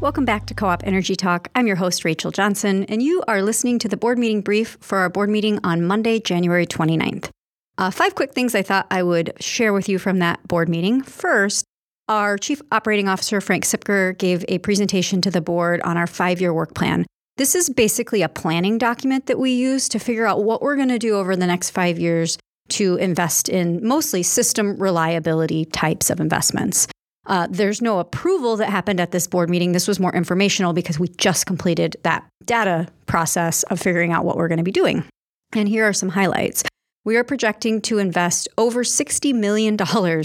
Welcome back to Co op Energy Talk. I'm your host, Rachel Johnson, and you are listening to the board meeting brief for our board meeting on Monday, January 29th. Uh, five quick things I thought I would share with you from that board meeting. First, our Chief Operating Officer, Frank Siepker, gave a presentation to the board on our five year work plan. This is basically a planning document that we use to figure out what we're going to do over the next five years to invest in mostly system reliability types of investments. Uh, there's no approval that happened at this board meeting. This was more informational because we just completed that data process of figuring out what we're going to be doing. And here are some highlights. We are projecting to invest over $60 million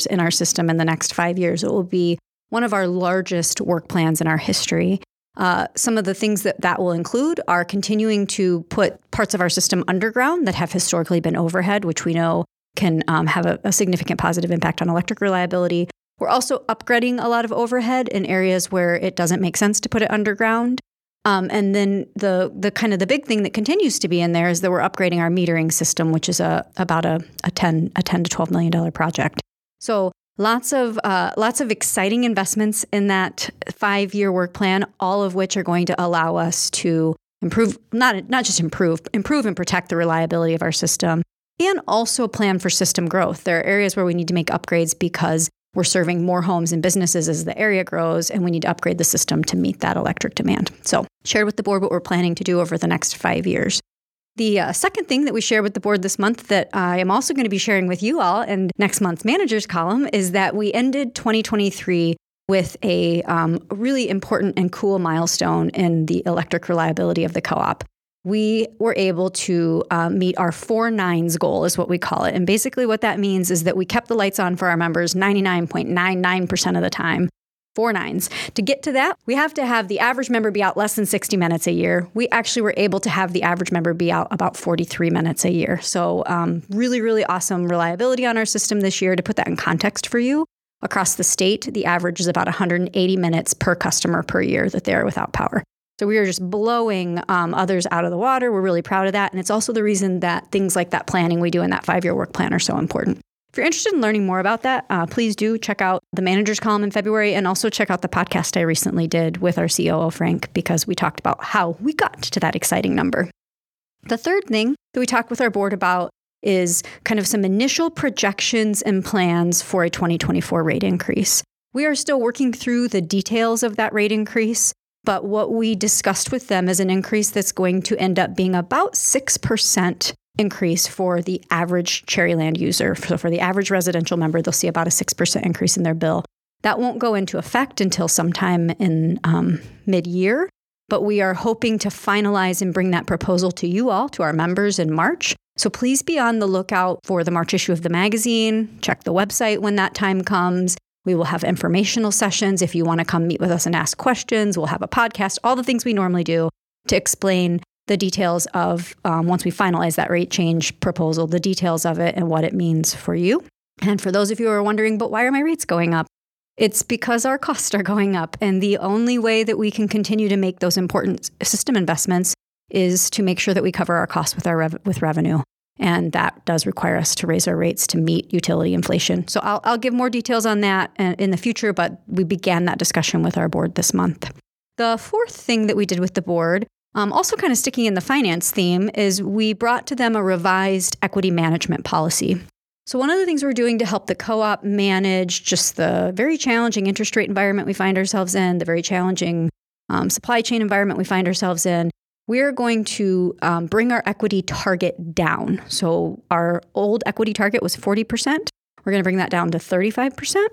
in our system in the next five years. It will be one of our largest work plans in our history. Uh, some of the things that that will include are continuing to put parts of our system underground that have historically been overhead, which we know can um, have a, a significant positive impact on electric reliability. We're also upgrading a lot of overhead in areas where it doesn't make sense to put it underground. Um, and then the the kind of the big thing that continues to be in there is that we're upgrading our metering system, which is a about a, a ten a ten to twelve million dollar project. So lots of uh, lots of exciting investments in that five year work plan, all of which are going to allow us to improve not not just improve improve and protect the reliability of our system, and also plan for system growth. There are areas where we need to make upgrades because we're serving more homes and businesses as the area grows, and we need to upgrade the system to meet that electric demand. So, shared with the board what we're planning to do over the next five years. The uh, second thing that we share with the board this month that I am also going to be sharing with you all in next month's managers column is that we ended 2023 with a um, really important and cool milestone in the electric reliability of the co op we were able to uh, meet our four nines goal, is what we call it. And basically, what that means is that we kept the lights on for our members 99.99% of the time. Four nines. To get to that, we have to have the average member be out less than 60 minutes a year. We actually were able to have the average member be out about 43 minutes a year. So, um, really, really awesome reliability on our system this year. To put that in context for you, across the state, the average is about 180 minutes per customer per year that they're without power. So we are just blowing um, others out of the water. We're really proud of that. And it's also the reason that things like that planning we do in that five year work plan are so important. If you're interested in learning more about that, uh, please do check out the manager's column in February and also check out the podcast I recently did with our COO, Frank, because we talked about how we got to that exciting number. The third thing that we talked with our board about is kind of some initial projections and plans for a 2024 rate increase. We are still working through the details of that rate increase. But what we discussed with them is an increase that's going to end up being about 6% increase for the average Cherryland user. So for the average residential member, they'll see about a 6% increase in their bill. That won't go into effect until sometime in um, mid year, but we are hoping to finalize and bring that proposal to you all, to our members in March. So please be on the lookout for the March issue of the magazine. Check the website when that time comes. We will have informational sessions if you want to come meet with us and ask questions. We'll have a podcast, all the things we normally do to explain the details of um, once we finalize that rate change proposal, the details of it and what it means for you. And for those of you who are wondering, but why are my rates going up? It's because our costs are going up. And the only way that we can continue to make those important system investments is to make sure that we cover our costs with our rev- with revenue. And that does require us to raise our rates to meet utility inflation. So I'll, I'll give more details on that uh, in the future, but we began that discussion with our board this month. The fourth thing that we did with the board, um, also kind of sticking in the finance theme, is we brought to them a revised equity management policy. So, one of the things we're doing to help the co op manage just the very challenging interest rate environment we find ourselves in, the very challenging um, supply chain environment we find ourselves in, we're going to um, bring our equity target down. So our old equity target was 40%. We're going to bring that down to 35%.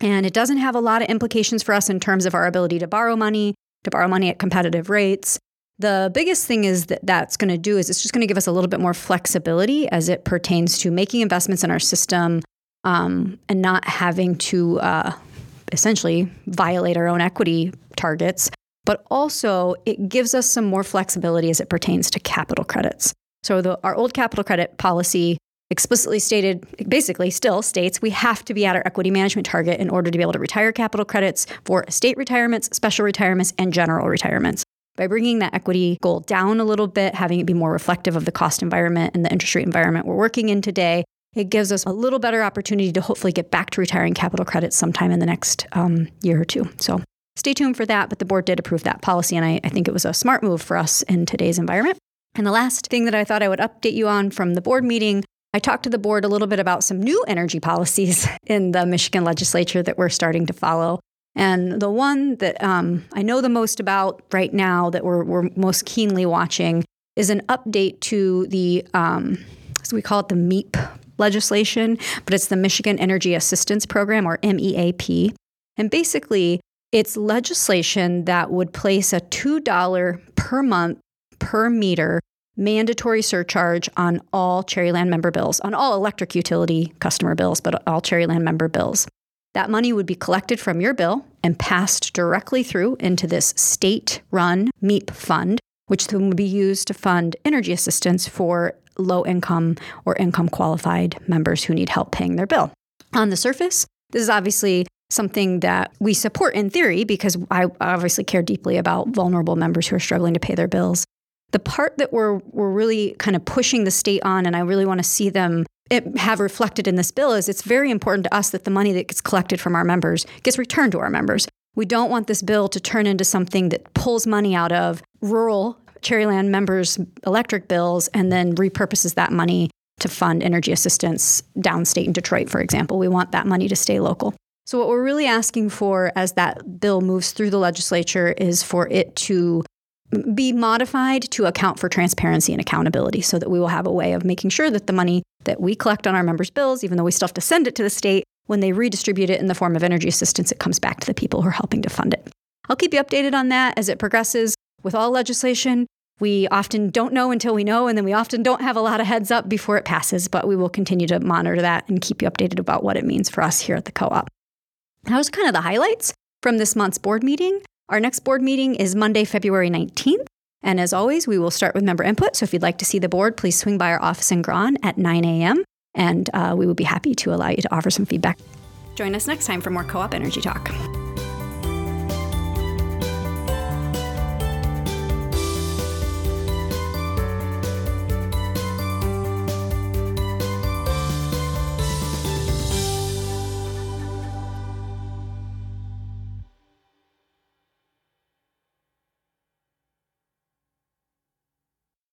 And it doesn't have a lot of implications for us in terms of our ability to borrow money, to borrow money at competitive rates. The biggest thing is that that's going to do is it's just going to give us a little bit more flexibility as it pertains to making investments in our system um, and not having to uh, essentially violate our own equity targets but also it gives us some more flexibility as it pertains to capital credits. So the, our old capital credit policy explicitly stated, basically still states we have to be at our equity management target in order to be able to retire capital credits for estate retirements, special retirements, and general retirements. By bringing that equity goal down a little bit, having it be more reflective of the cost environment and the interest rate environment we're working in today, it gives us a little better opportunity to hopefully get back to retiring capital credits sometime in the next um, year or two. So stay tuned for that. But the board did approve that policy, and I, I think it was a smart move for us in today's environment. And the last thing that I thought I would update you on from the board meeting I talked to the board a little bit about some new energy policies in the Michigan legislature that we're starting to follow. And the one that um, I know the most about right now that we're, we're most keenly watching is an update to the, um, as we call it, the MEAP legislation, but it's the Michigan Energy Assistance Program or MEAP. And basically, it's legislation that would place a $2 per month per meter mandatory surcharge on all Cherryland member bills, on all electric utility customer bills, but all Cherryland member bills. That money would be collected from your bill and passed directly through into this state run MEAP fund, which then would be used to fund energy assistance for low income or income qualified members who need help paying their bill. On the surface, this is obviously something that we support in theory because I obviously care deeply about vulnerable members who are struggling to pay their bills. The part that we're, we're really kind of pushing the state on, and I really want to see them have reflected in this bill, is it's very important to us that the money that gets collected from our members gets returned to our members. We don't want this bill to turn into something that pulls money out of rural Cherryland members' electric bills and then repurposes that money to fund energy assistance downstate in Detroit, for example. We want that money to stay local. So, what we're really asking for as that bill moves through the legislature is for it to be modified to account for transparency and accountability so that we will have a way of making sure that the money that we collect on our members' bills, even though we still have to send it to the state, when they redistribute it in the form of energy assistance, it comes back to the people who are helping to fund it. I'll keep you updated on that as it progresses. With all legislation, we often don't know until we know, and then we often don't have a lot of heads up before it passes, but we will continue to monitor that and keep you updated about what it means for us here at the co op. That was kind of the highlights from this month's board meeting. Our next board meeting is Monday, February 19th. And as always, we will start with member input. So if you'd like to see the board, please swing by our office in Grawn at 9 a.m. And uh, we will be happy to allow you to offer some feedback. Join us next time for more Co op Energy Talk.